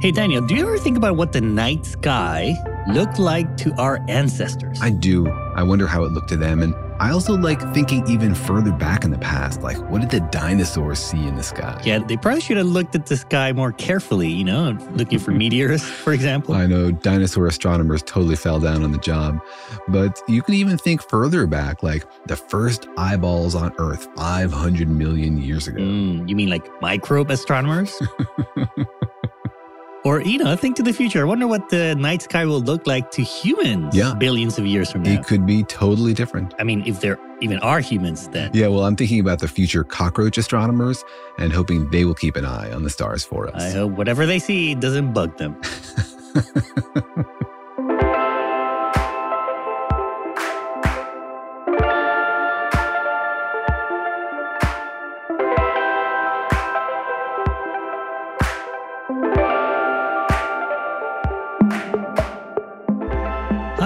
Hey, Daniel, do you ever think about what the night sky looked like to our ancestors? I do. I wonder how it looked to them. And I also like thinking even further back in the past. Like, what did the dinosaurs see in the sky? yeah, they probably should have looked at the sky more carefully, you know, looking for meteors, for example. I know dinosaur astronomers totally fell down on the job, but you can even think further back, like the first eyeballs on Earth 500 million years ago. Mm, you mean like microbe astronomers? or, you know, think to the future. I wonder what the night sky will look like to humans Yeah. billions of years from now. It could be totally different. I mean, if there even are humans then. Yeah, well, I'm thinking about the future cockroach astronomers and hoping they will keep an eye on the stars for us. I hope whatever they see doesn't bug them.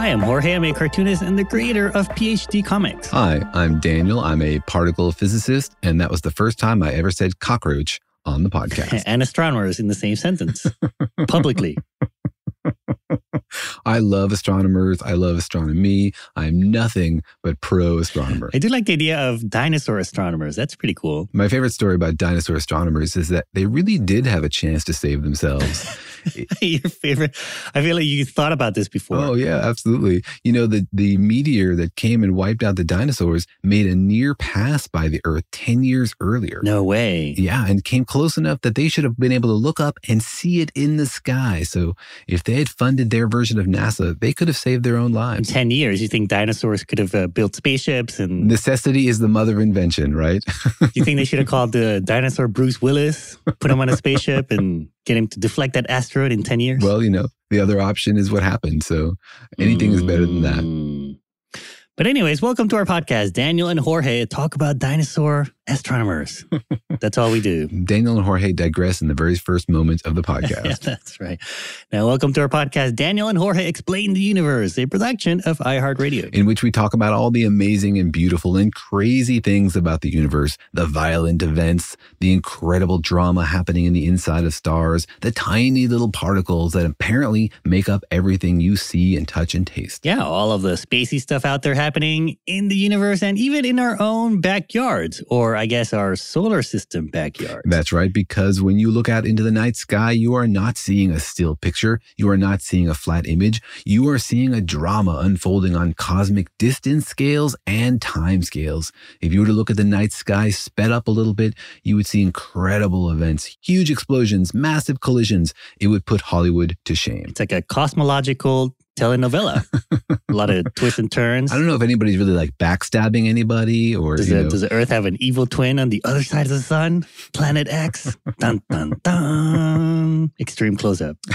Hi, I'm Jorge. I'm a cartoonist and the creator of PhD Comics. Hi, I'm Daniel. I'm a particle physicist, and that was the first time I ever said cockroach on the podcast. and astronomers in the same sentence publicly. I love astronomers. I love astronomy. I'm nothing but pro astronomer. I do like the idea of dinosaur astronomers. That's pretty cool. My favorite story about dinosaur astronomers is that they really did have a chance to save themselves. Your favorite? I feel like you thought about this before. oh yeah, absolutely. You know, the the meteor that came and wiped out the dinosaurs made a near pass by the Earth 10 years earlier. No way. Yeah, and came close enough that they should have been able to look up and see it in the sky. So if they had funded their version of NASA, they could have saved their own In lives. 10 years, you think dinosaurs could have uh, built spaceships? And Necessity is the mother of invention, right? you think they should have called the dinosaur Bruce Willis, put him on a spaceship, and get him to deflect that asteroid in 10 years? well, you know, the other option is what happened. So anything is better than that. Mm. But, anyways, welcome to our podcast. Daniel and Jorge talk about dinosaur astronomers. That's all we do. Daniel and Jorge digress in the very first moments of the Yeah, podcast. that's right. Now, welcome to our podcast, Daniel and Jorge Explain the Universe, a production of iHeartRadio. in which we talk about all the amazing and beautiful and crazy things about the universe, the violent events, the incredible drama happening in the inside of stars, the tiny little particles that apparently make up everything you see and touch and taste. Yeah, all of the spacey stuff out there happening in the universe and even in our own backyards, or I guess our solar system backyard. That's right, because when you look out into the night sky, you are not seeing a still picture. You are not seeing a flat image. You are seeing a drama unfolding on cosmic distance scales and time scales. If you were to look at the night sky sped up a little bit, you would see incredible events, huge explosions, massive collisions. It would put Hollywood to shame. It's like a cosmological telenovela. a lot of twists and turns. I don't know if anybody's really like backstabbing anybody or Does, you the, know, does the Earth have an evil twin on the other side of the sun? Planet X? dun, dun, dun. Extreme close up.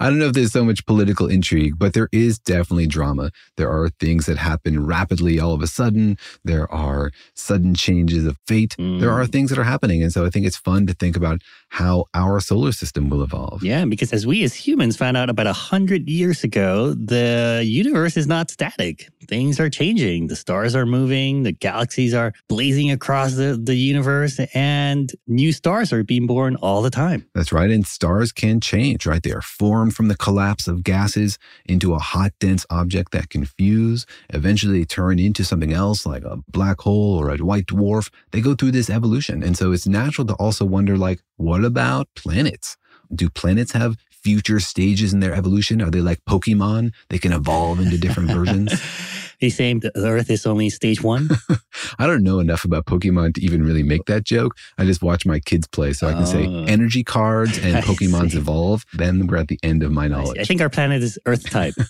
I don't know if there's so much political intrigue, but there is definitely drama. There are things that happen rapidly all of a sudden. There are sudden changes of fate. There are mm. things that are happening. And so I think it's fun to think about how our solar system will evolve. Yeah, because as we as humans found out about a hundred years ago, the universe is not static. Things are changing. The stars are moving, the galaxies are blazing across the, the universe, and new stars are being born all the time. That's right. And stars can change, right? They are formed from the collapse of gases into a hot, dense object that can fuse. Eventually, they turn into something else like a black hole or a white dwarf. They go through this evolution. And so it's natural to also wonder, like, what about planets? Do planets have future stages in their evolution? Are they like Pokemon? They can evolve into different versions. He's saying the Earth is only stage one. I don't know enough about Pokemon to even really make that joke. I just watch my kids play so I can say Oh. energy cards and I Pokemons evolve. Then we're at the end of my knowledge. I knowledge. think our planet is Earth type.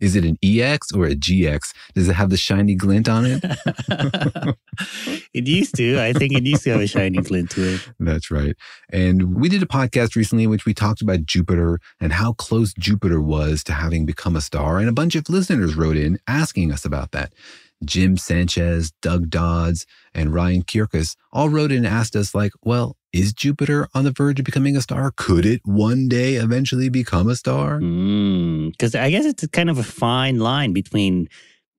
Is it an EX or a GX? Does it have the shiny glint on it? it used to. I think it used to have a shiny glint to it. That's right. And we did a podcast recently in which we talked about Jupiter and how close Jupiter was to having become a star. And a bunch of listeners wrote in asking us about that. Jim Sanchez, Doug Dodds, and Ryan Kierkegaard all wrote in and asked us, like, well, is Jupiter on the verge of becoming a star? Could it one day eventually become a star? Hmm, because I guess it's kind of a fine line between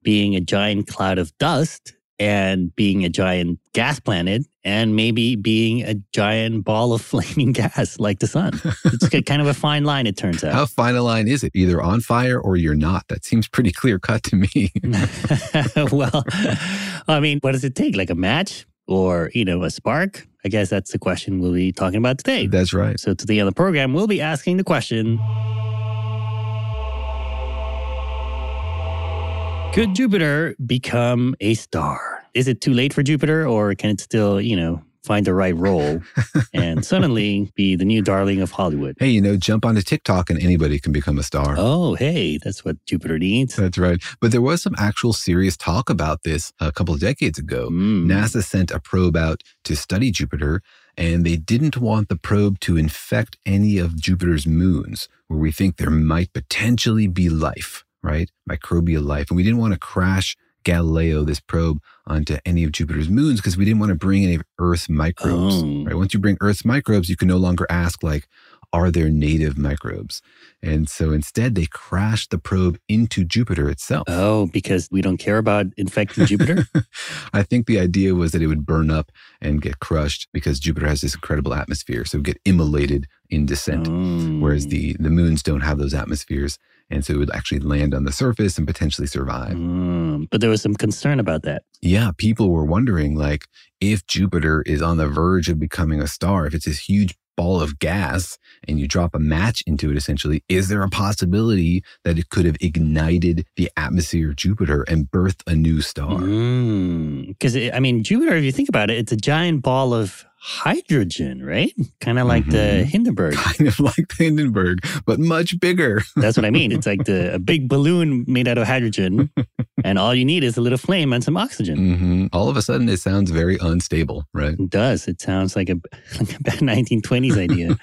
being a giant cloud of dust and being a giant gas planet and maybe being a giant ball of flaming gas like the sun. It's ki- kind of a fine line, it turns out. How fine a line is it? Either on fire or you're not. That seems pretty clear cut to me. well, I mean, what does it take? Like a match or, you know, a spark? I guess that's the question we'll be talking about today. That's right. So today on the program, we'll be asking the question Could Jupiter become a star? Is it too late for Jupiter or can it still, you know, find the right role and suddenly be the new darling of Hollywood? Hey, you know, jump onto TikTok and anybody can become a star. Oh, hey, that's what Jupiter needs. That's right. But there was some actual serious talk about this a couple of decades ago. Mm. NASA sent a probe out to study Jupiter, and they didn't want the probe to infect any of Jupiter's moons where we think there might potentially be life, right? Microbial life. And we didn't want to crash Galileo, this probe, onto any of Jupiter's moons because we didn't want to bring any of Earth's microbes. Oh. Right? Once you bring Earth's microbes, you can no longer ask, like, are there native microbes? And so instead, they crashed the probe into Jupiter itself. Oh, because we don't care about infecting Jupiter? I think the idea was that it would burn up and get crushed because Jupiter has this incredible atmosphere. So it would get immolated in descent, Oh. whereas the, the moons don't have those atmospheres. And so it would actually land on the surface and potentially survive. Mm, but there was some concern about that. Yeah, people were wondering like if Jupiter is on the verge of becoming a star, if it's this huge ball of gas and you drop a match into it essentially, is there a possibility that it could have ignited the atmosphere of Jupiter and birthed a new star? Because, I mean, Jupiter, if you think about it, it's a giant ball of hydrogen, right? Kind of like the Mhm. Hindenburg. kind of like the Hindenburg, but much bigger. That's what I mean. It's like the a big balloon made out of hydrogen, and all you need is a little flame and some oxygen. hmm All of a sudden, it sounds very unstable, right? It does. It sounds like a, like a bad 1920s idea.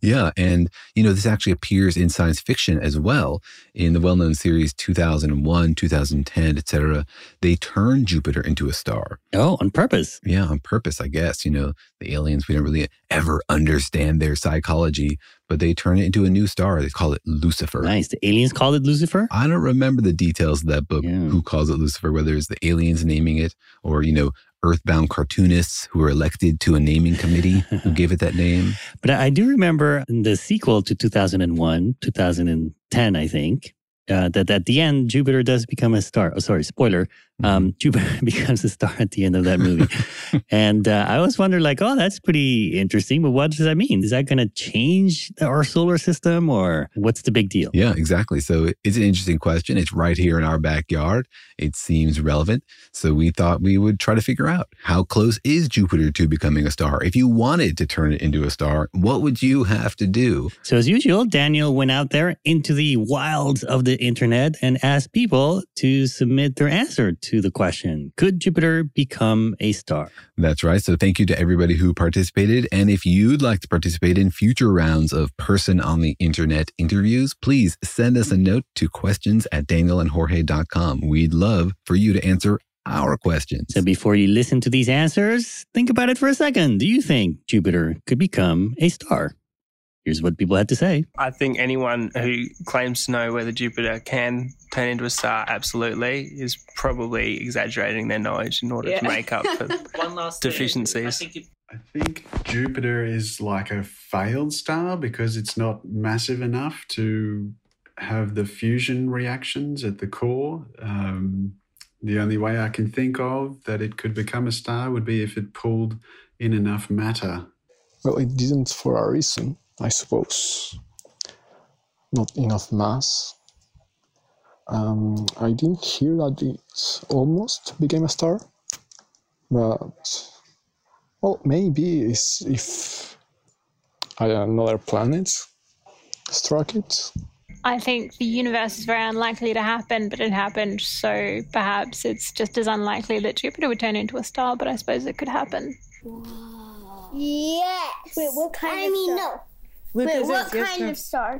Yeah. And, you know, this actually appears in science fiction as well. In the well known series 2001, 2010, et cetera, they turn Jupiter into a star. oh, on purpose. Yeah, on purpose, I guess. You know, the aliens, we don't really ever understand their psychology, but they turn it into a new star. They call it Lucifer. Nice. The aliens called it Lucifer. I don't remember the details of that book, Yeah. who calls it Lucifer, whether it's the aliens naming it or, you know, earthbound cartoonists who were elected to a naming committee who gave it that name. But I do remember in the sequel to 2001, 2010, I think, uh, that at the end, Jupiter does become a star. Oh, sorry, spoiler. Um, Jupiter becomes a star at the end of that movie. and uh, I always wonder, like, oh, that's pretty interesting, but what does that mean? Is that going to change our solar system or what's the big deal? Yeah, exactly. So it's an interesting question. It's right here in our backyard. It seems relevant. So we thought we would try to figure out how close is Jupiter to becoming a star? If you wanted to turn it into a star, what would you have to do? So, as usual, Daniel went out there into the wilds of the internet and asked people to submit their answer to the question Could Jupiter become a star? That's right. So thank you to everybody who participated. And if you'd like to participate in future rounds of person on the internet interviews, please send us a note to questions at danielandjorge.com. We'd love for you to answer our questions. So before you listen to these answers, think about it for a second. Do you think Jupiter could become a star? Here's what people had to say. I think anyone who claims to know whether Jupiter can turn into a star absolutely is probably exaggerating their knowledge in order yeah. to make up for One last deficiencies. Thing. I think, I think Jupiter is like a failed star because it's not massive enough to have the fusion reactions at the core. Um, the only way I can think of that it could become a star would be if it pulled in enough matter. Well, it didn't for a reason. I suppose. Not enough mass. Um, I didn't hear that it almost became a star, but well, maybe if another planet struck it. I think the universe is very unlikely to happen, but it happened, so perhaps it's just as unlikely that Jupiter would turn into a star, but I suppose it could happen. Yes. Wait, what kind of. I of mean, star? no. Wait, what kind of star?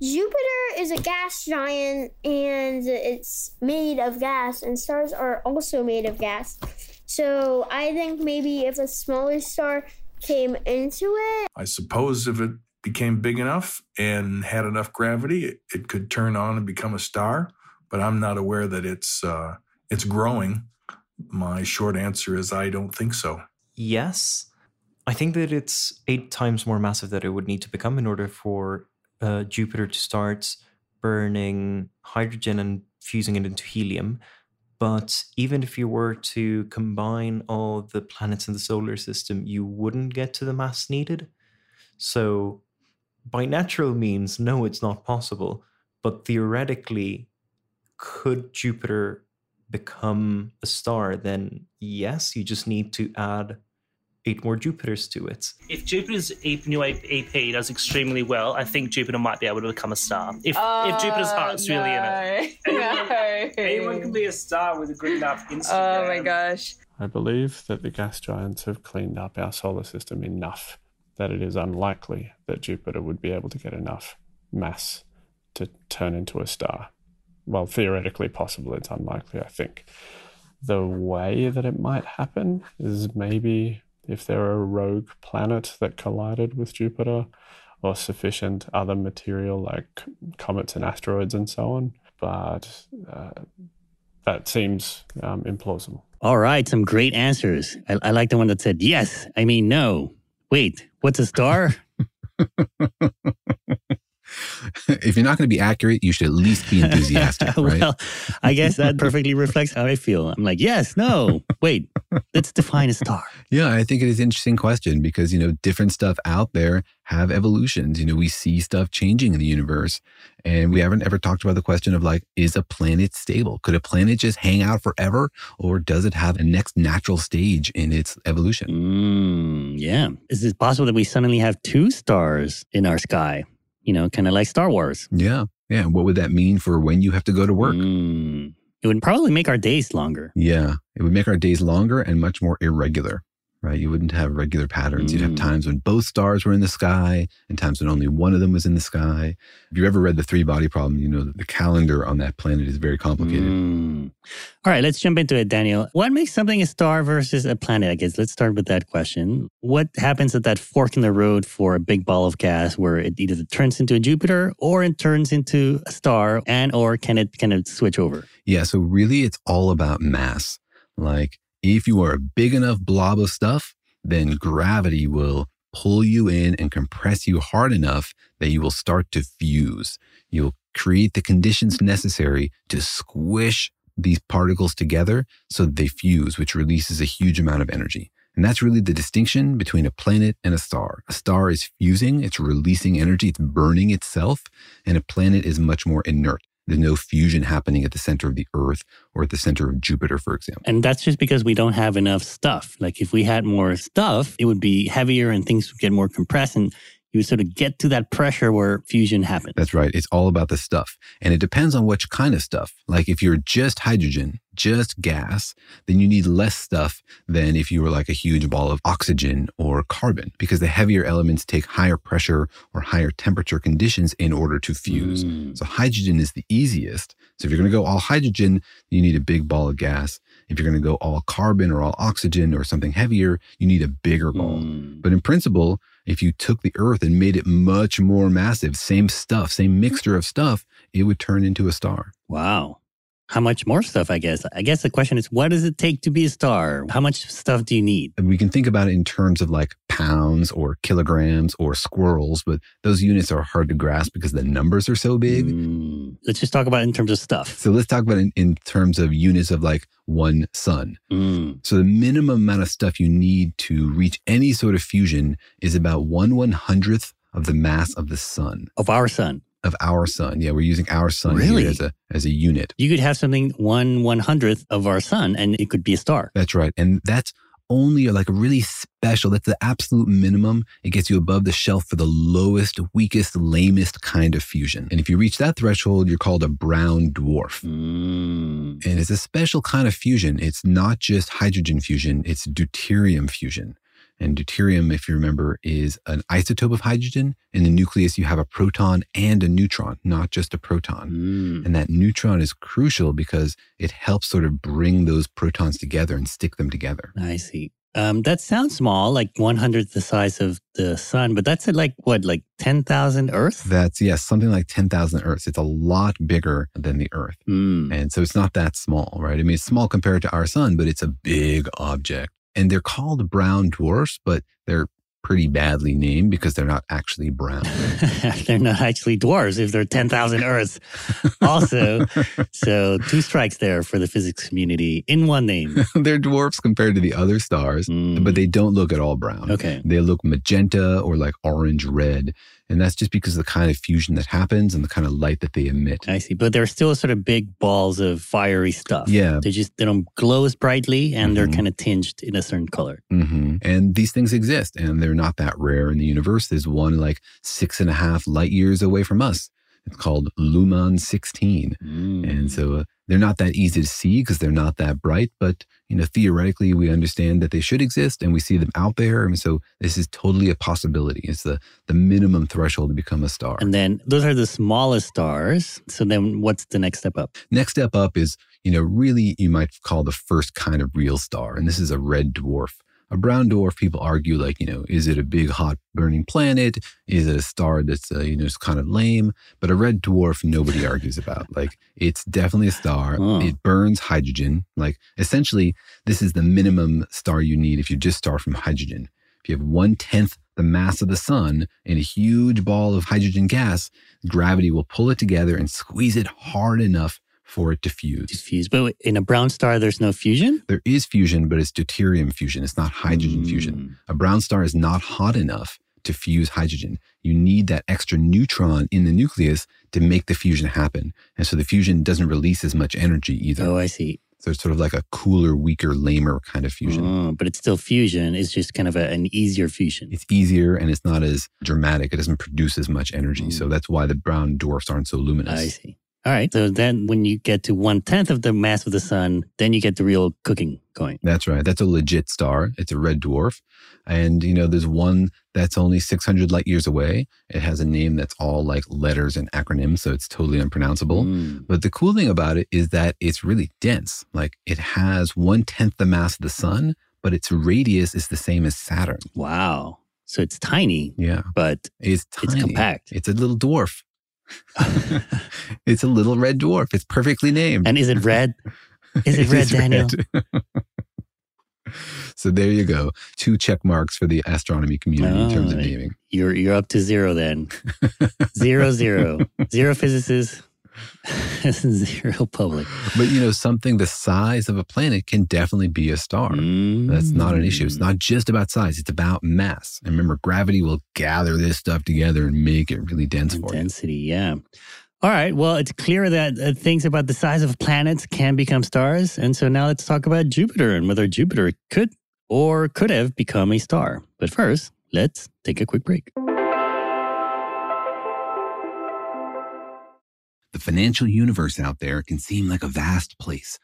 Jupiter is a gas giant and it's made of gas, and stars are also made of gas. So I think maybe if a smaller star came into it. I suppose if it became big enough and had enough gravity, it, it could turn on and become a star. But I'm not aware that it's uh, it's growing. My short answer is I don't think so. Yes, I think that it's eight times more massive that it would need to become in order for uh, Jupiter to start burning hydrogen and fusing it into helium. But even if you were to combine all the planets in the solar system, you wouldn't get to the mass needed. So, by natural means, no, it's not possible. But theoretically, could Jupiter become a star? Then, yes, you just need to add eight more Jupiters to it. If Jupiter's new EP does extremely well, I think Jupiter might be able to become a star. If, oh, if Jupiter's heart's no. really in it. Anyone, no. anyone can be a star with a good enough Instagram. Oh my gosh. I believe that the gas giants have cleaned up our solar system enough that it is unlikely that Jupiter would be able to get enough mass to turn into a star. Well, theoretically possible, it's unlikely, I think. The way that it might happen is maybe if there are a rogue planet that collided with Jupiter or sufficient other material like comets and asteroids and so on. But uh, that seems um, implausible. All right, some great answers. I, I like the one that said yes. I mean, no. Wait, what's a star? if you're not going to be accurate, you should at least be enthusiastic, right? well, I guess that perfectly reflects how I feel. I'm like, yes, no, wait, let's define a star. Yeah, I think it is an interesting question because, you know, different stuff out there have evolutions. You know, we see stuff changing in the universe. And we haven't ever talked about the question of like, is a planet stable? Could a planet just hang out forever? Or does it have a next natural stage in its evolution? Mm, yeah. Is it possible that we suddenly have two stars in our sky? you know, kind of like Star Wars. Yeah. Yeah. What would that mean for when you have to go to work? Mm. It would probably make our days longer. Yeah. It would make our days longer and much more irregular right? You wouldn't have regular patterns. Mm. You'd have mm. times when both stars were in the sky and times when only one of them was in the sky. If you ever read the three body problem, you know that the calendar on that planet is very complicated. Mm. All right, let's jump into it, Daniel. What makes something a star versus a planet? I guess let's start with that question. What happens at that fork in the road for a big ball of gas where it either turns into a Jupiter or it turns into a star and or can it kind of switch over? Yeah, so really it's all about mass. Like if you are a big enough blob of stuff, then gravity will pull you in and compress you hard enough that you will start to fuse. You'll create the conditions necessary to squish these particles together so they fuse, which releases a huge amount of energy. And that's really the distinction between a planet and a star. A star is fusing, it's releasing energy, it's burning itself, and a planet is much more inert. There's no fusion happening at the center of the Earth or at the center of Jupiter, for example. And that's just because we don't have enough stuff. Like if we had more stuff, it would be heavier and things would get more compressed. And you sort of get to that pressure where fusion happens. That's right. It's all about the stuff. And it depends on which kind of stuff. Like if you're just hydrogen, just gas, then you need less stuff than if you were like a huge ball of oxygen or carbon, because the heavier elements take higher pressure or higher temperature conditions in order to fuse. Mm. So hydrogen is the easiest. So if you're going to go all hydrogen, you need a big ball of gas. If you're going to go all carbon or all oxygen or something heavier, you need a bigger ball. Mm. But in principle, if you took the earth and made it much more massive, same stuff, same mixture of stuff, it would turn into a star. Wow how much more stuff, I guess. I guess the question is, what does it take to be a star? How much stuff do you need? We can think about it in terms of like pounds or kilograms or squirrels, but those units are hard to grasp because the numbers are so big. Mm. Let's just talk about it in terms of stuff. So let's talk about it in, in terms of units of like one sun. Mm. So the minimum amount of stuff you need to reach any sort of fusion is about one one hundredth of the mass of the sun. Of our sun of our sun. Yeah, we're using our sun really? as a as a unit. You could have something one one hundredth of our sun, and it could be a star. That's right, and that's only like a really special. That's the absolute minimum. It gets you above the shelf for the lowest, weakest, lamest kind of fusion. And if you reach that threshold, you're called a brown dwarf. Mm. And it's a special kind of fusion. It's not just hydrogen fusion; it's deuterium fusion. And deuterium, if you remember, is an isotope of hydrogen. In the nucleus, you have a proton and a neutron, not just a proton. Mm. And that neutron is crucial because it helps sort of bring those protons together and stick them together. I see. Um, that sounds small, like one hundredth the size of the sun, but that's at like what, like 10,000 Earth? That's, yes, something like 10,000 Earths. It's a lot bigger than the Earth. Mm. And so it's not that small, right? I mean, it's small compared to our sun, but it's a big object and they're called brown dwarfs, but they're pretty badly named because they're not actually brown. they're not actually dwarves if they're 10,000 Earths. also, so two strikes there for the physics community in one name. they're dwarfs compared to the other stars, mm. but they don't look at all brown. Okay. They look magenta or like orange red. And that's just because of the kind of fusion that happens and the kind of light that they emit. I see. But they're still sort of big balls of fiery stuff. Yeah. They just they don't glow as brightly and mm-hmm. they're kind of tinged in a certain color. Mm-hmm. And these things exist and they're not that rare in the universe. There's one like six and a half light years away from us. It's called Luhman 16. Mm. And so uh, they're not that easy to see because they're not that bright, but you know, theoretically we understand that they should exist and we see them out there. And so this is totally a possibility. It's the the minimum threshold to become a star. And then those are the smallest stars. So then what's the next step up? Next step up is, you know, really you might call the first kind of real star. And this is a red dwarf. A brown dwarf, people argue, like, you know, is it a big, hot, burning planet? Is it a star that's, uh, you know, just kind of lame? But a red dwarf, nobody argues about. Like, it's definitely a star. Oh. It burns hydrogen. Like, essentially, this is the minimum star you need if you just start from hydrogen. If you have one tenth the mass of the sun in a huge ball of hydrogen gas, gravity will pull it together and squeeze it hard enough for it to fuse. Fuse. But in a brown star, there's no fusion? There is fusion, but it's deuterium fusion. It's not hydrogen mm. fusion. A brown star is not hot enough to fuse hydrogen. You need that extra neutron in the nucleus to make the fusion happen. And so the fusion doesn't release as much energy either. Oh, I see. So it's sort of like a cooler, weaker, lamer kind of fusion. Oh, but it's still fusion. It's just kind of a, an easier fusion. It's easier and it's not as dramatic. It doesn't produce as much energy. Mm. So that's why the brown dwarfs aren't so luminous. I see. All right. So then when you get to one tenth of the mass of the sun, then you get the real cooking going. That's right. That's a legit star. It's a red dwarf. And, you know, there's one that's only 600 light years away. It has a name that's all like letters and acronyms. So it's totally unpronounceable. Mm. But the cool thing about it is that it's really dense. Like it has one tenth the mass of the sun, but its radius is the same as Saturn. Wow. So it's tiny. Yeah. But it's, tiny. it's compact. It's a little dwarf. it's a little red dwarf. It's perfectly named. And is it red? Is it, it red, is Daniel? Red. so there you go. Two check marks for the astronomy community oh, in terms of naming. You're you're up to zero then. zero zero. Zero physicists, zero public. But you know, something the size of a planet can definitely be a star. Mm. That's not an issue. It's not just about size, it's about mass. And remember, gravity will gather this stuff together and make it really dense for Density, you. yeah. All right. Well, it's clear that uh, things about the size of planets can become stars. And so now let's talk about Jupiter and whether Jupiter could or could have become a star. But first, let's take a quick break. The financial universe out there can seem like a vast place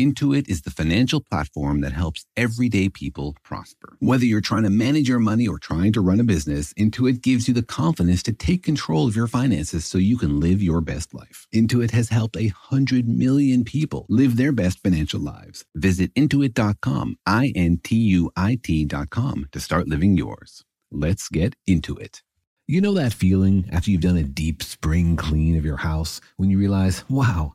Intuit is the financial platform that helps everyday people prosper. Whether you're trying to manage your money or trying to run a business, Intuit gives you the confidence to take control of your finances so you can live your best life. Intuit has helped a hundred million people live their best financial lives. Visit intuit.com, I N T U I T.com to start living yours. Let's get into it. You know that feeling after you've done a deep spring clean of your house when you realize, wow,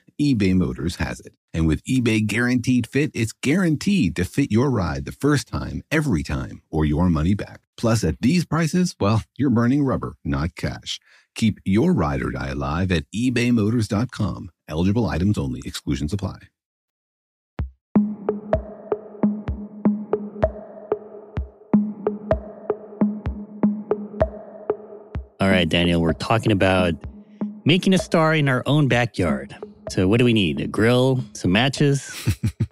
eBay Motors has it. And with eBay Guaranteed Fit, it's guaranteed to fit your ride the first time, every time, or your money back. Plus, at these prices, well, you're burning rubber, not cash. Keep your ride or die alive at ebaymotors.com. Eligible items only, exclusions apply. All right, Daniel, we're talking about making a star in our own backyard. So, what do we need? A grill, some matches?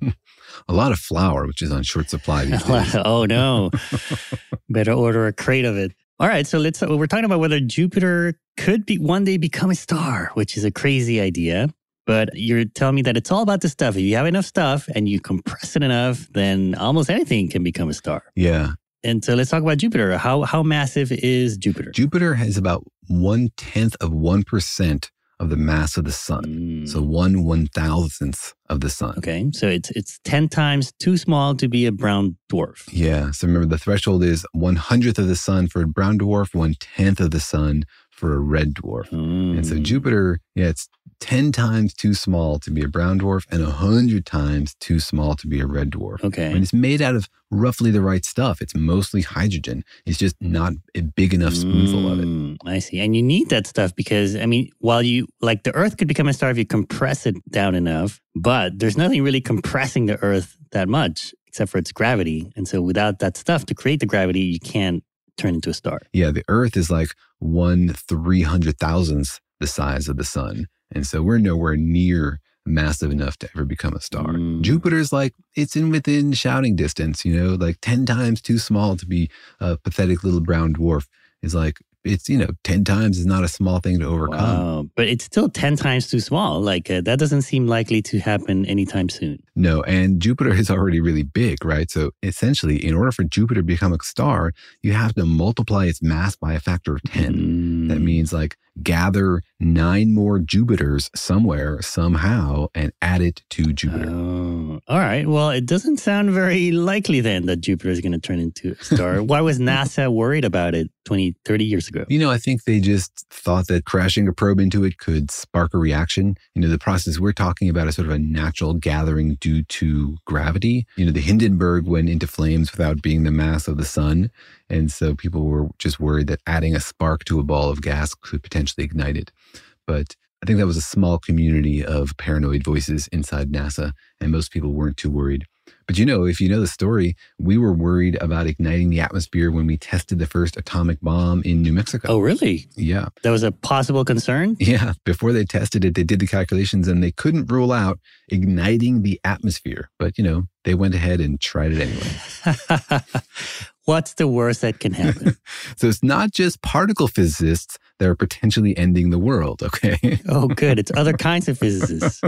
a lot of flour, which is on short supply these days. oh no! Better order a crate of it. All right, so let's. Uh, we're talking about whether Jupiter could be one day become a star, which is a crazy idea. But you're telling me that it's all about the stuff. If you have enough stuff and you compress it enough, then almost anything can become a star. Yeah. And so let's talk about Jupiter. How how massive is Jupiter? Jupiter has about one tenth of one percent of the mass of the sun. Mm. So one one thousandth of the sun. Okay. So it's it's ten times too small to be a brown dwarf. Yeah. So remember the threshold is one hundredth of the sun for a brown dwarf, one tenth of the sun for a red dwarf. Mm. And so hmm. Jupiter, yeah, it's 10 times too small to be a brown dwarf and 100 times too small to be a red dwarf. Okay. And it's made out of roughly the right stuff. It's mostly hydrogen. It's just not a big enough spoonful mm, of it. Hmm, I see. And you need that stuff because, I mean, while you, like the Earth could become a star if you compress it down enough, but there's nothing really compressing the Earth that much except for its gravity. And so without that stuff to create the gravity, you can't turn into a star. Yeah, the Earth is like one three hundred thousandth the size of the sun. And so we're nowhere near massive enough to ever become a star. Mm. Jupiter's like, it's in within shouting distance, you know, like 10 times too small to be a pathetic little brown dwarf. Is like, it's you know 10 times is not a small thing to overcome. Wow. but it's still 10 times too small. Like uh, that doesn't seem likely to happen anytime soon. No and jupiter is already really big right? So essentially in order for jupiter to become a star you have to multiply its mass by a factor of 10 mm. that means like gather nine more Jupiters somewhere, somehow, and add it to Jupiter. Oh, all right. Well, it doesn't sound very likely then that Jupiter is going to turn into a star. Why was NASA worried about it 20, 30 years ago? You know, I think they just thought that crashing a probe into it could spark a reaction. You know, the process we're talking about is sort of a natural gathering due to gravity. You know, the Hindenburg went into flames without being the mass of the sun. And so people were just worried that adding a spark to a ball of gas could potentially ignite it. But I think that was a small community of paranoid voices inside NASA, and most people weren't too worried. But you know, if you know the story, we were worried about igniting the atmosphere when we tested the first atomic bomb in New Mexico. Oh, really? Yeah. That was a possible concern? Yeah. Before they tested it, they did the calculations and they couldn't rule out igniting the atmosphere. But, you know, they went ahead and tried it anyway. What's the worst that can happen? so it's not just particle physicists that are potentially ending the world, okay? oh, good. It's other kinds of physicists.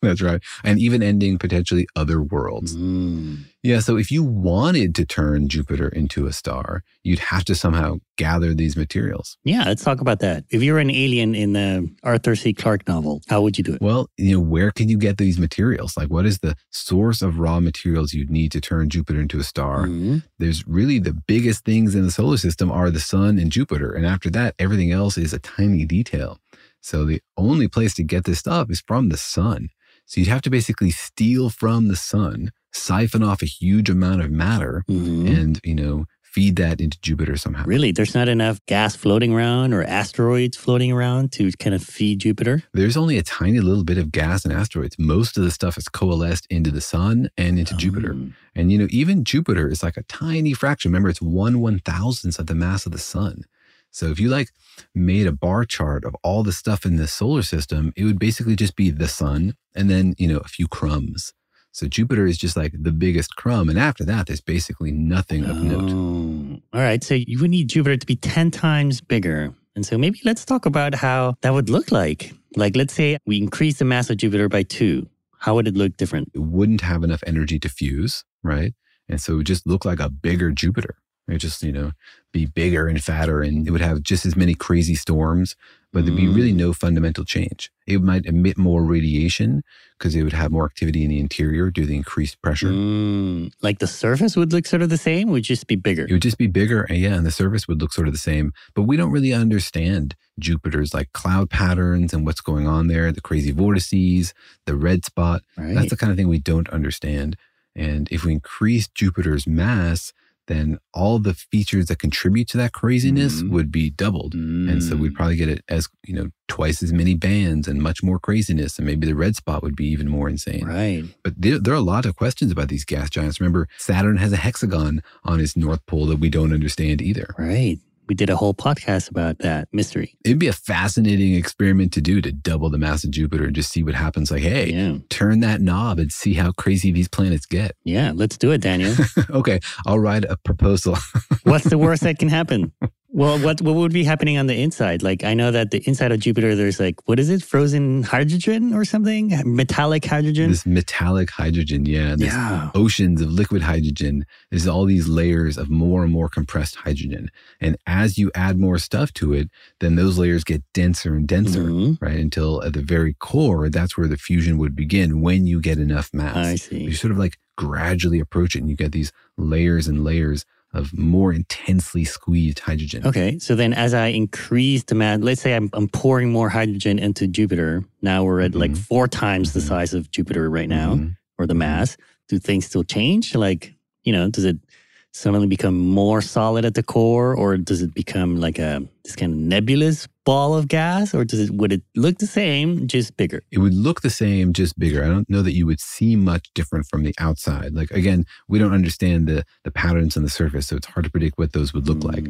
That's right. And even ending potentially other worlds. Mm. Yeah. So if you wanted to turn Jupiter into a star, you'd have to somehow gather these materials. Yeah. Let's talk about that. If you're an alien in the Arthur C. Clarke novel, how would you do it? Well, you know, where can you get these materials? Like, what is the source of raw materials you'd need to turn Jupiter into a star? Mm-hmm. There's really the biggest things in the solar system are the sun and Jupiter. And after that, everything else is a tiny detail. So the only place to get this stuff is from the sun. So you'd have to basically steal from the sun, siphon off a huge amount of matter, mm-hmm. and, you know, feed that into Jupiter somehow. Really? There's not enough gas floating around or asteroids floating around to kind of feed Jupiter? There's only a tiny little bit of gas and asteroids. Most of the stuff is coalesced into the sun and into Jupiter. Oh. And, you know, even Jupiter is like a tiny fraction. Remember, it's one one thousandth of the mass of the sun. So if you like made a bar chart of all the stuff in the solar system, it would basically just be the sun and then, you know, a few crumbs. So Jupiter is just like the biggest crumb. And after that, there's basically nothing of note. Oh, all right. So you would need Jupiter to be 10 times bigger. And so maybe let's talk about how that would look like. Like, let's say we increase the mass of Jupiter by two. How would it look different? It wouldn't have enough energy to fuse, right? And so it would just look like a bigger Jupiter. It would just, you know, be bigger and fatter and it would have just as many crazy storms, but there'd be really mm. no fundamental change. It might emit more radiation because it would have more activity in the interior due to the increased pressure. Mm, like the surface would look sort of the same, would just be bigger. It would just be bigger. And yeah, and the surface would look sort of the same. But we don't really understand Jupiter's like cloud patterns and what's going on there, the crazy vortices, the red spot. Right. That's the kind of thing we don't understand. And if we increase Jupiter's mass, then all the features that contribute to that craziness mm. would be doubled. Mm. And so we'd mm. probably get it as, you know, twice as many bands and much more craziness. And maybe the red spot would be even more insane. Right. But there, there, are a lot of questions about these gas giants. Remember, Saturn has a hexagon on its north pole that we don't understand either. Right we did a whole podcast about that mystery. It'd be a fascinating experiment to do to double the mass of Jupiter and just see what happens. Like, hey, yeah. turn that knob and see how crazy these planets get. Yeah, let's do it, Daniel. okay, I'll write a proposal. What's the worst that can happen? Well, what what would be happening on the inside? Like I know that the inside of Jupiter, there's like what is it, frozen hydrogen or something, metallic hydrogen. This metallic hydrogen, yeah. yeah. Oceans of liquid hydrogen. There's all these layers of more and more compressed hydrogen, and as you add more stuff to it, then those layers get denser and denser, mm-hmm. right? Until at the very core, that's where the fusion would begin. When you get enough mass, I see. You sort of like gradually approach it, and you get these layers and layers of more intensely squeezed hydrogen. Okay. So then as I increase the mass, let's say I'm, I'm pouring more hydrogen into Jupiter. Now we're at mm-hmm. like four times the mm-hmm. size of Jupiter right now, mm-hmm. or the mass. Do things still change? Like, you know, does it suddenly become more solid at the core, or does it become like a this kind of nebulous ball of gas, or does it would it look the same, just bigger? It would look the same, just bigger. I don't know that you would see much different from the outside. Like again, we don't understand the the patterns on the surface, so it's hard to predict what those would look mm. like.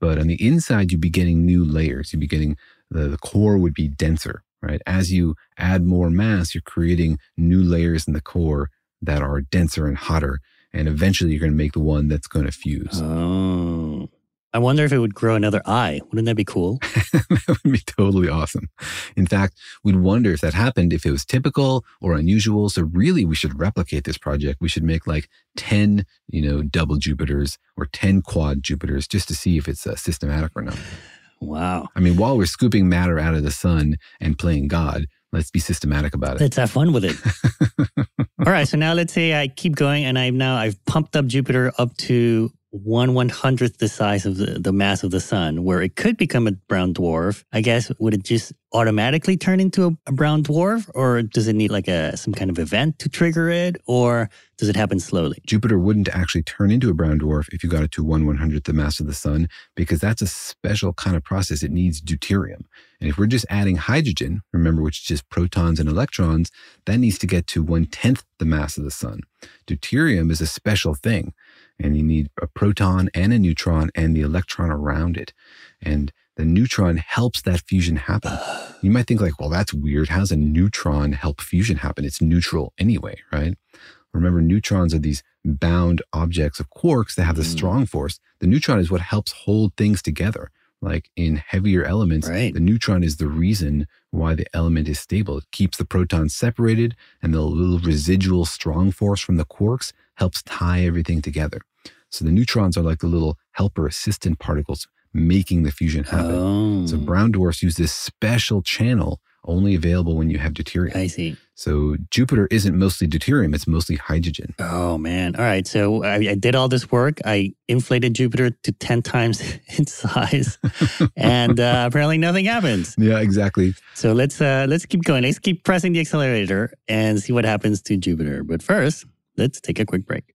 But on the inside, you'd be getting new layers. You'd be getting the, the core would be denser right? As you add more mass, you're creating new layers in the core that are denser and hotter. And eventually you're going to make the one that's going to fuse. Oh. I wonder if it would grow another eye. Wouldn't that be cool? that would be totally awesome. In fact, we'd wonder if that happened, if it was typical or unusual. So really, we should replicate this project. We should make like 10, you know, double Jupiters or 10 quad Jupiters just to see if it's uh, systematic or not. Wow. I mean, while we're scooping matter out of the sun and playing God, let's be systematic about it. Let's have fun with it. All right. So now let's say I keep going and I've now I've pumped up Jupiter up to one one hundredth the size of the, the mass of the sun, where it could become a brown dwarf. I guess would it just automatically turn into a, a brown dwarf, or does it need like a some kind of event to trigger it, or does it happen slowly? Jupiter wouldn't actually turn into a brown dwarf if you got it to one one hundredth the mass of the sun, because that's a special kind of process. It needs deuterium, and if we're just adding hydrogen, remember, which is just protons and electrons, that needs to get to one tenth the mass of the sun. Deuterium is a special thing and you need a proton and a neutron and the electron around it. And the neutron helps that fusion happen. You might think like, well, that's weird. How does a neutron help fusion happen? It's neutral anyway, right? Remember, neutrons are these bound objects of quarks that have the mm. strong force. The neutron is what helps hold things together. Like in heavier elements, right. the neutron is the reason why the element is stable. It keeps the protons separated, and the little residual strong force from the quarks helps tie everything together. So the neutrons are like the little helper assistant particles making the fusion happen. Oh. So brown dwarfs use this special channel only available when you have deuterium. I see. So Jupiter isn't mostly deuterium, it's mostly hydrogen. Oh, man. All right. So I, I did all this work. I inflated Jupiter to 10 times its size, and uh, apparently nothing happens. Yeah, exactly. So let's uh, let's keep going. Let's keep pressing the accelerator and see what happens to Jupiter. But first, let's take a quick break.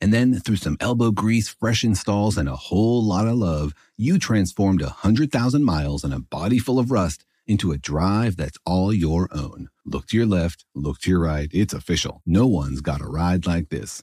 And then through some elbow grease, fresh installs, and a whole lot of love, you transformed a 100,000 miles and a body full of rust into a drive that's all your own. Look to your left, look to your right. It's official. No one's got a ride like this.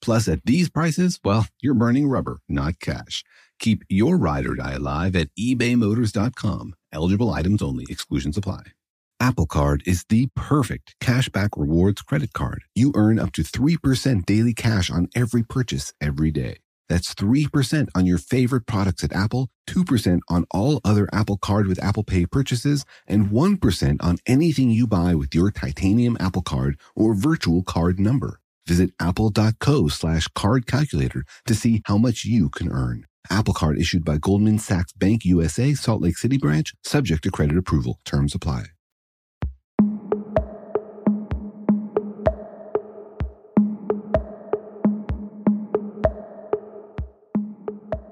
Plus, at these prices, well, you're burning rubber, not cash. Keep your ride or die alive at ebaymotors.com. Eligible items only, exclusions apply. Apple Card is the perfect cashback rewards credit card. You earn up to 3% daily cash on every purchase every day. That's 3% on your favorite products at Apple, 2% on all other Apple Card with Apple Pay purchases, and 1% on anything you buy with your titanium Apple Card or virtual card number. Visit apple.co slash card calculator to see how much you can earn. Apple Card issued by Goldman Sachs Bank USA, Salt Lake City branch, subject to credit approval. Terms apply.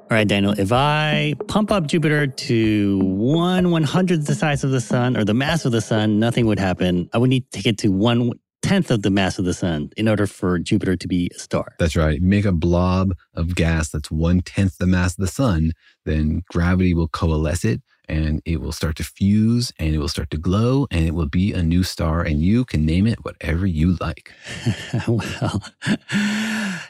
All right, Daniel, if I pump up Jupiter to one one hundredth the size of the sun or the mass of the sun, nothing would happen. I would need to get to one tenth of the mass of the sun in order for Jupiter to be a star. That's right. Make a blob of gas that's one tenth the mass of the sun, then gravity will coalesce it and it will start to fuse and it will start to glow and it will be a new star and you can name it whatever you like. well,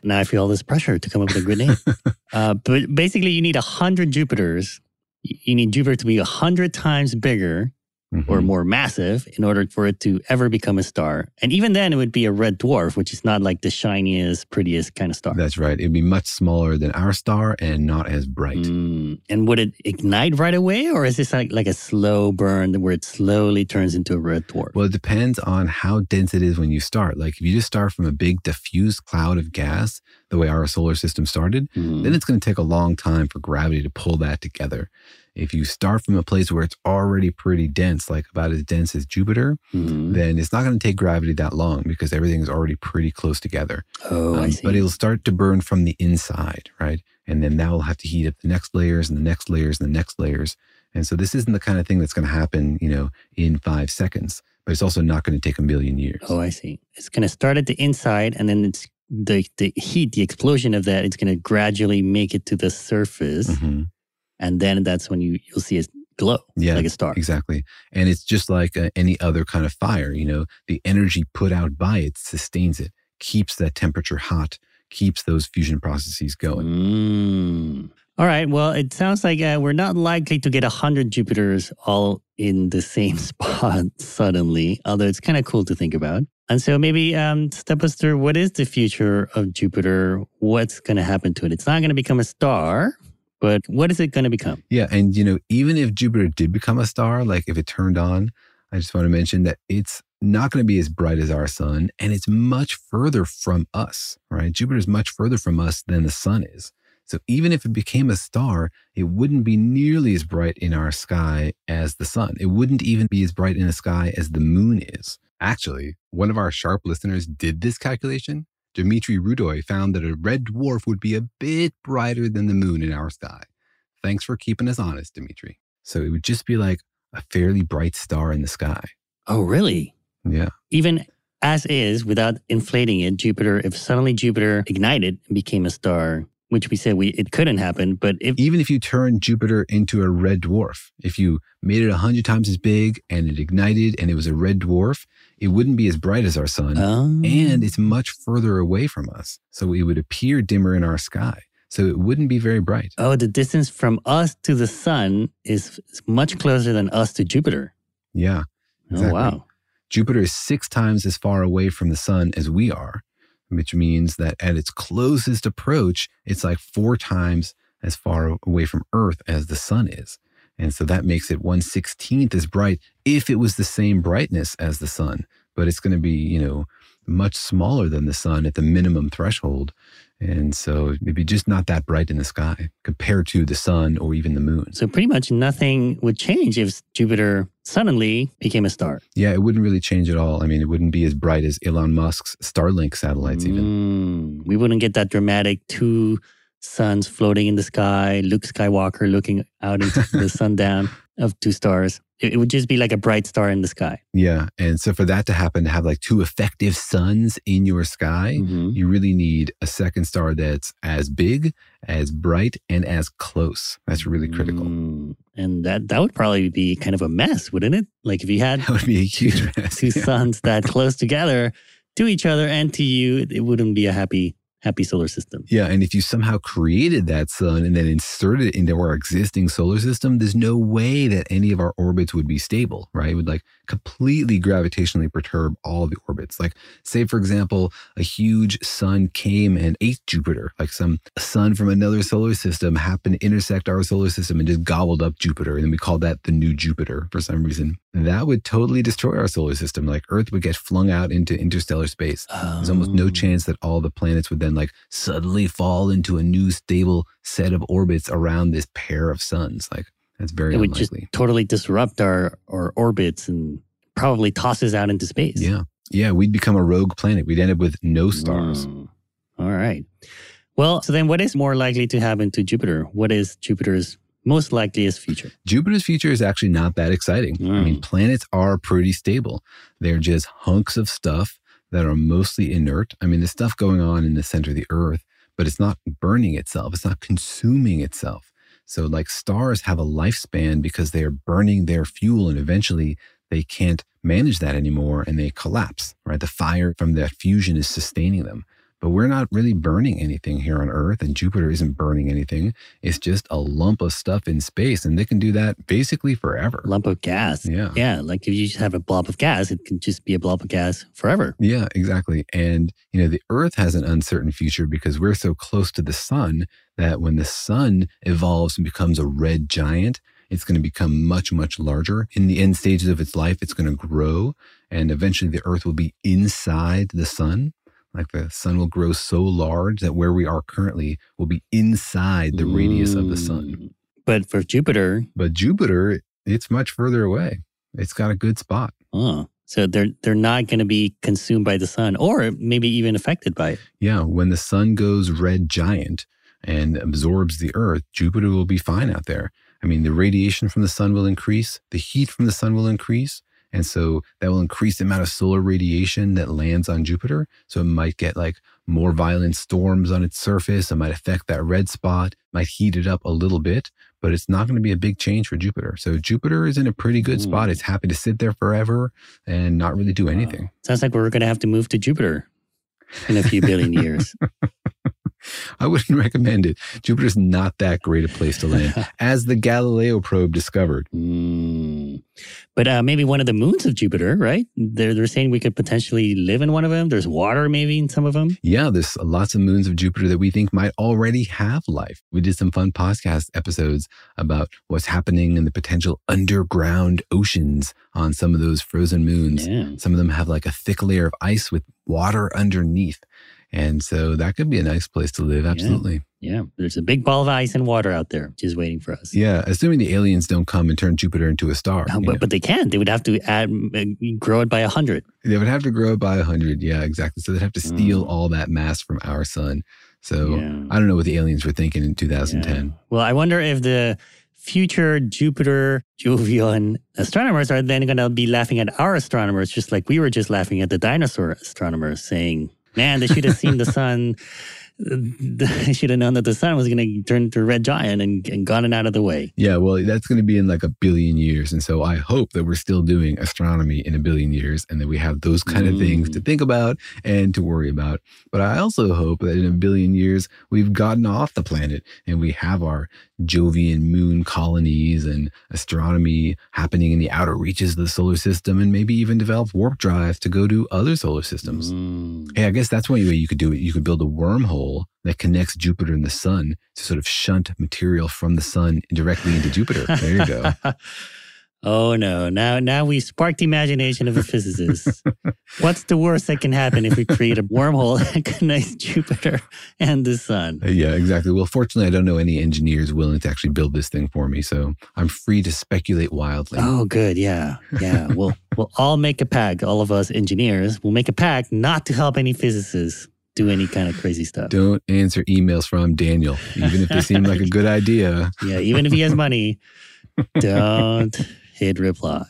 now I feel all this pressure to come up with a good name. uh, but basically, you need 100 Jupiters. You need Jupiter to be 100 times bigger mm-hmm. or more massive in order for it to ever become a star. And even then, it would be a red dwarf, which is not like the shiniest, prettiest kind of star. That's right. It'd be much smaller than our star and not as bright. Mm. And would it ignite right away, or is this like, like a slow burn where it slowly turns into a red dwarf? Well, it depends on how dense it is when you start. Like if you just start from a big diffuse cloud of gas, the way our solar system started, mm. then it's going to take a long time for gravity to pull that together. If you start from a place where it's already pretty dense, like about as dense as Jupiter, mm-hmm. then it's not going to take gravity that long because everything is already pretty close together. Oh, um, I see. But it'll start to burn from the inside, right? And then that will have to heat up the next layers and the next layers and the next layers. And so this isn't the kind of thing that's going to happen, you know, in five seconds. But it's also not going to take a million years. Oh, I see. It's going to start at the inside, and then it's the the heat, the explosion of that, it's going to gradually make it to the surface. Mm-hmm and then that's when you you'll see it glow yeah, like a star. Exactly. And it's just like uh, any other kind of fire, you know, the energy put out by it sustains it, keeps that temperature hot, keeps those fusion processes going. Mm. All right. Well, it sounds like uh, we're not likely to get 100 Jupiters all in the same spot suddenly, although it's kind of cool to think about. And so maybe um, step us through what is the future of Jupiter? What's going to happen to it? It's not going to become a star, but what is it going to become? Yeah. And, you know, even if Jupiter did become a star, like if it turned on, I just want to mention that it's not going to be as bright as our sun and it's much further from us, right? Jupiter is much further from us than the sun is. So even if it became a star, it wouldn't be nearly as bright in our sky as the sun. It wouldn't even be as bright in the sky as the moon is. Actually, one of our sharp listeners did this calculation Dmitry Rudoy found that a red dwarf would be a bit brighter than the moon in our sky. Thanks for keeping us honest, Dmitry. So it would just be like a fairly bright star in the sky. Oh, really? Yeah. Even as is, without inflating it, Jupiter, if suddenly Jupiter ignited and became a star, which we said we it couldn't happen, but if even if you turn Jupiter into a red dwarf, if you made it a hundred times as big and it ignited and it was a red dwarf, it wouldn't be as bright as our sun, oh. and it's much further away from us, so it would appear dimmer in our sky. So it wouldn't be very bright. Oh, the distance from us to the sun is much closer than us to Jupiter. Yeah. Oh, exactly. Oh, wow. Jupiter is six times as far away from the sun as we are which means that at its closest approach, it's like four times as far away from Earth as the sun is. And so that makes it 1 16th as bright if it was the same brightness as the sun. But it's going to be, you know, much smaller than the sun at the minimum threshold. And so maybe just not that bright in the sky compared to the sun or even the moon. So pretty much nothing would change if Jupiter suddenly became a star. Yeah, it wouldn't really change at all. I mean, it wouldn't be as bright as Elon Musk's Starlink satellites, even. Mm, we wouldn't get that dramatic two suns floating in the sky, Luke Skywalker looking out into the sundown of two stars. It, would just be like a bright star in the sky. Yeah. And so for that to happen, to have like two effective suns in your sky, mm-hmm. you really need a second star that's as big, as bright, and as close. That's really critical. Mm. And that that would probably be kind of a mess, wouldn't it? Like if you had that would be a huge mess. two yeah. suns that close together to each other and to you, it wouldn't be a happy happy solar system. Yeah. And if you somehow created that sun and then inserted it into our existing solar system, there's no way that any of our orbits would be stable, right? It would like completely gravitationally perturb all the orbits. Like, say, for example, a huge sun came and ate Jupiter, like some sun from another solar system happened to intersect our solar system and just gobbled up Jupiter. And then we call that the new Jupiter for some reason. That would totally destroy our solar system. Like, Earth would get flung out into interstellar space. There's almost no oh. chance that all the planets would then like suddenly fall into a new stable set of orbits around this pair of suns. Like, that's very it would unlikely. just totally disrupt our, our orbits and probably tosses out into space. Yeah. Yeah. We'd become a rogue planet. We'd end up with no stars. Mm. All right. Well, so then what is more likely to happen to Jupiter? What is Jupiter's most likeliest future? Jupiter's future is actually not that exciting. Mm. I mean, mm. planets are pretty stable. They're just hunks of stuff that are mostly inert. I mean, there's stuff going on in the center of the Earth, but it's not burning itself, it's not consuming itself. So, like stars have a lifespan because they are burning their fuel and eventually they can't manage that anymore and they collapse, right? The fire from that fusion is sustaining them. But we're not really burning anything here on Earth, and Jupiter isn't burning anything. It's just a lump of stuff in space, and they can do that basically forever. Lump of gas. Yeah. Yeah. Like if you just have a blob of gas, it can just be a blob of gas forever. Yeah, exactly. And, you know, the Earth has an uncertain future because we're so close to the sun that when the sun evolves and becomes a red giant, it's going to become much, much larger. In the end stages of its life, it's going to grow, and eventually the Earth will be inside the sun. Like the sun will grow so large that where we are currently will be inside the radius of the sun. Mm. But for Jupiter, But Jupiter, it's much further away. It's got a good spot. oh, so they're they're not going to be consumed by the sun, or maybe even affected by it. Yeah, when the sun goes red giant and absorbs the Earth, Jupiter will be fine out there. I mean, the radiation from the sun will increase, the heat from the sun will increase. And so that will increase the amount of solar radiation that lands on Jupiter. So it might get like more violent storms on its surface. It might affect that red spot, might heat it up a little bit, but it's not going to be a big change for Jupiter. So Jupiter is in a pretty good spot. It's happy to sit there forever and not really do anything. Sounds like we're going to have to move to Jupiter in a few billion years. I wouldn't recommend it. Jupiter's not that great a place to land, as the Galileo probe discovered. Mm. But uh, maybe one of the moons of Jupiter, right? They're, they're saying we could potentially live in one of them. There's water maybe in some of them. Yeah, there's lots of moons of Jupiter that we think might already have life. We did some fun podcast episodes about what's happening in the potential underground oceans on some of those frozen moons. Yeah. Some of them have like a thick layer of ice with water underneath. And so that could be a nice place to live. Absolutely. Yeah. Yeah, there's a big ball of ice and water out there just waiting for us. Yeah. Assuming the aliens don't come and turn Jupiter into a star. You but, know. but they can't. They would have to add, uh, grow it by a hundred. They would have to grow it by 100. Yeah, exactly. So they'd have to steal all that mass from our sun. So Mm. Yeah. I don't know what the aliens were thinking in 2010. Well, I wonder if the future Jupiter Jovian astronomers are then going to be laughing at our astronomers, just like we were just laughing at the dinosaur astronomers, saying, "Man, they should have seen the sun. They should have known that the sun was going to turn to a red giant and, and gotten out of the way." Yeah, well, that's going to be in like a billion years. And so I hope that we're still doing astronomy in a billion years and that we have those kind of things Mm. to think about and to worry about. But I also hope that in a billion years, we've gotten off the planet and we have our Jovian moon colonies and astronomy happening in the outer reaches of the solar system and maybe even develop warp drives to go to other solar systems. Mm. Hey, I guess that's one way you could do it. You could build a wormhole that connects Jupiter and the sun to sort of shunt material from the sun directly into Jupiter. There you go. Oh no! Now, now we sparked the imagination of a physicist. What's the worst that can happen if we create a wormhole that connects Jupiter and the sun? Uh, Yeah, exactly. Well, fortunately, I don't know any engineers willing to actually build this thing for me, so I'm free to speculate wildly. Oh, good. Yeah. Yeah. we'll, we'll all make a pact, all of us engineers, we'll make a pact not to help any physicists do any kind of crazy stuff. Don't answer emails from Daniel, even if they seem like a good idea. Yeah. Even if he has money, don't hit reply.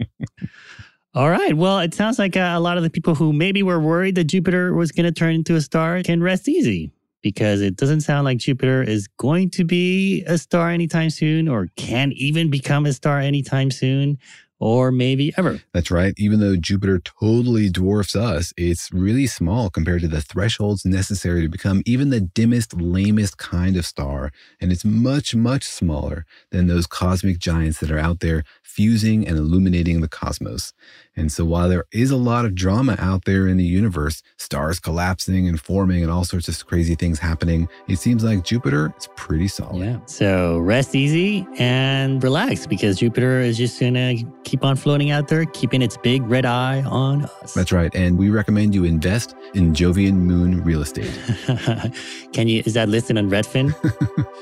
All right. Well, it sounds like uh, a lot of the people who maybe were worried that Jupiter was going to turn into a star can rest easy because it doesn't sound like Jupiter is going to be a star anytime soon or can even become a star anytime soon or maybe ever. That's right. Even though Jupiter totally dwarfs us, it's really small compared to the thresholds necessary to become even the dimmest, lamest kind of star. And it's much, much smaller than those cosmic giants that are out there fusing and illuminating the cosmos. And so while there is a lot of drama out there in the universe, stars collapsing and forming and all sorts of crazy things happening, it seems like Jupiter is pretty solid. Yeah. So rest easy and relax because Jupiter is just going to keep on floating out there, keeping its big red eye on us. That's right. And we recommend you invest in Jovian Moon real estate. Can you, is that listed on Redfin?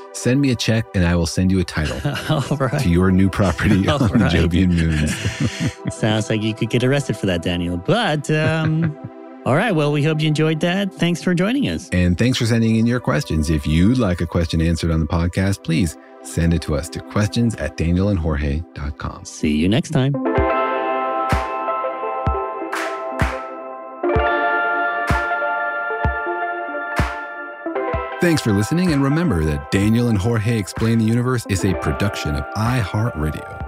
Send me a check and I will send you a title All right. to your new property on the right. Jovian Moons. Sounds like you could get arrested for that, Daniel. But, um, all right. Well, we hope you enjoyed that. Thanks for joining us. and thanks for sending in your questions. If you'd like a question answered on the podcast, please send it to us to questions at danielandjorge.com. See you next time. Thanks for listening, and remember that Daniel and Jorge Explain the Universe is a production of iHeartRadio.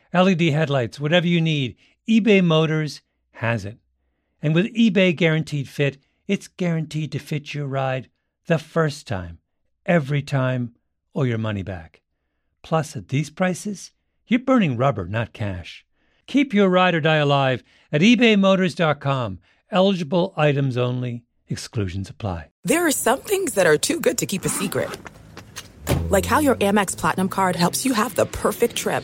LED headlights, whatever you need, eBay Motors has it. And with eBay Guaranteed Fit, it's guaranteed to fit your ride the first time, every time, or your money back. Plus, at these prices, you're burning rubber, not cash. Keep your ride or die alive at ebaymotors.com. Eligible items only, exclusions apply. There are some things that are too good to keep a secret, like how your Amex Platinum card helps you have the perfect trip.